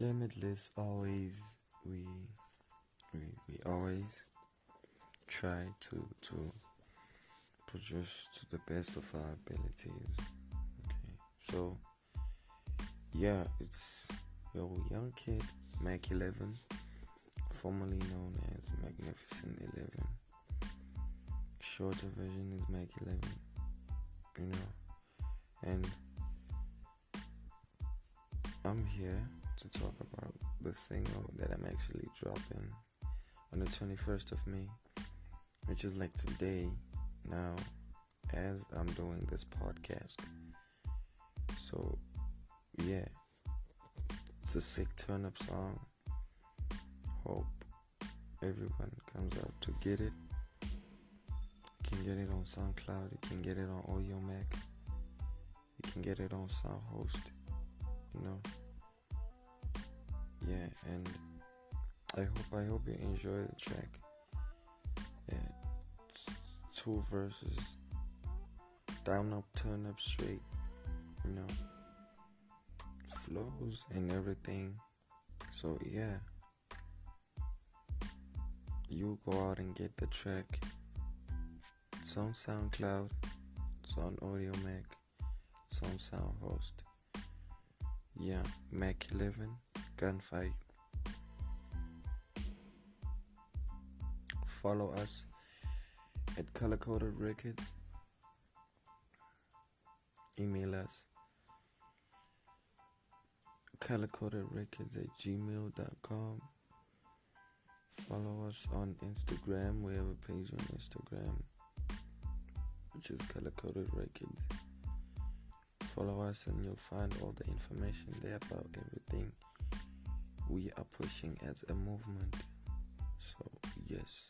limitless always we we we always try to to produce to the best of our abilities okay? So yeah it's your young kid mac 11 formerly known as magnificent 11 shorter version is mac 11 you know? And i'm here to talk about the single that I'm actually dropping on the 21st of May, which is like today now as I'm doing this podcast. So, yeah, it's a sick turn up song. Hope everyone comes out to get it. You can get it on SoundCloud, you can get it on Audiomack, you can get it on SoundHost, and i hope i hope you enjoy the track. Yeah two verses down up turn up straight you know flows and everything. So yeah. You go out and get the track. It's on soundcloud. It's on audiomack it's on soundhost. Yeah mac 11 gunfight. Follow us at Color Coded Records. Email us colorcodedrecords at gmail.com. Follow us on Instagram. We have a page on Instagram, which is Color Coded Records. Follow us and you'll find all the information there about everything we are pushing as a movement. So, yes.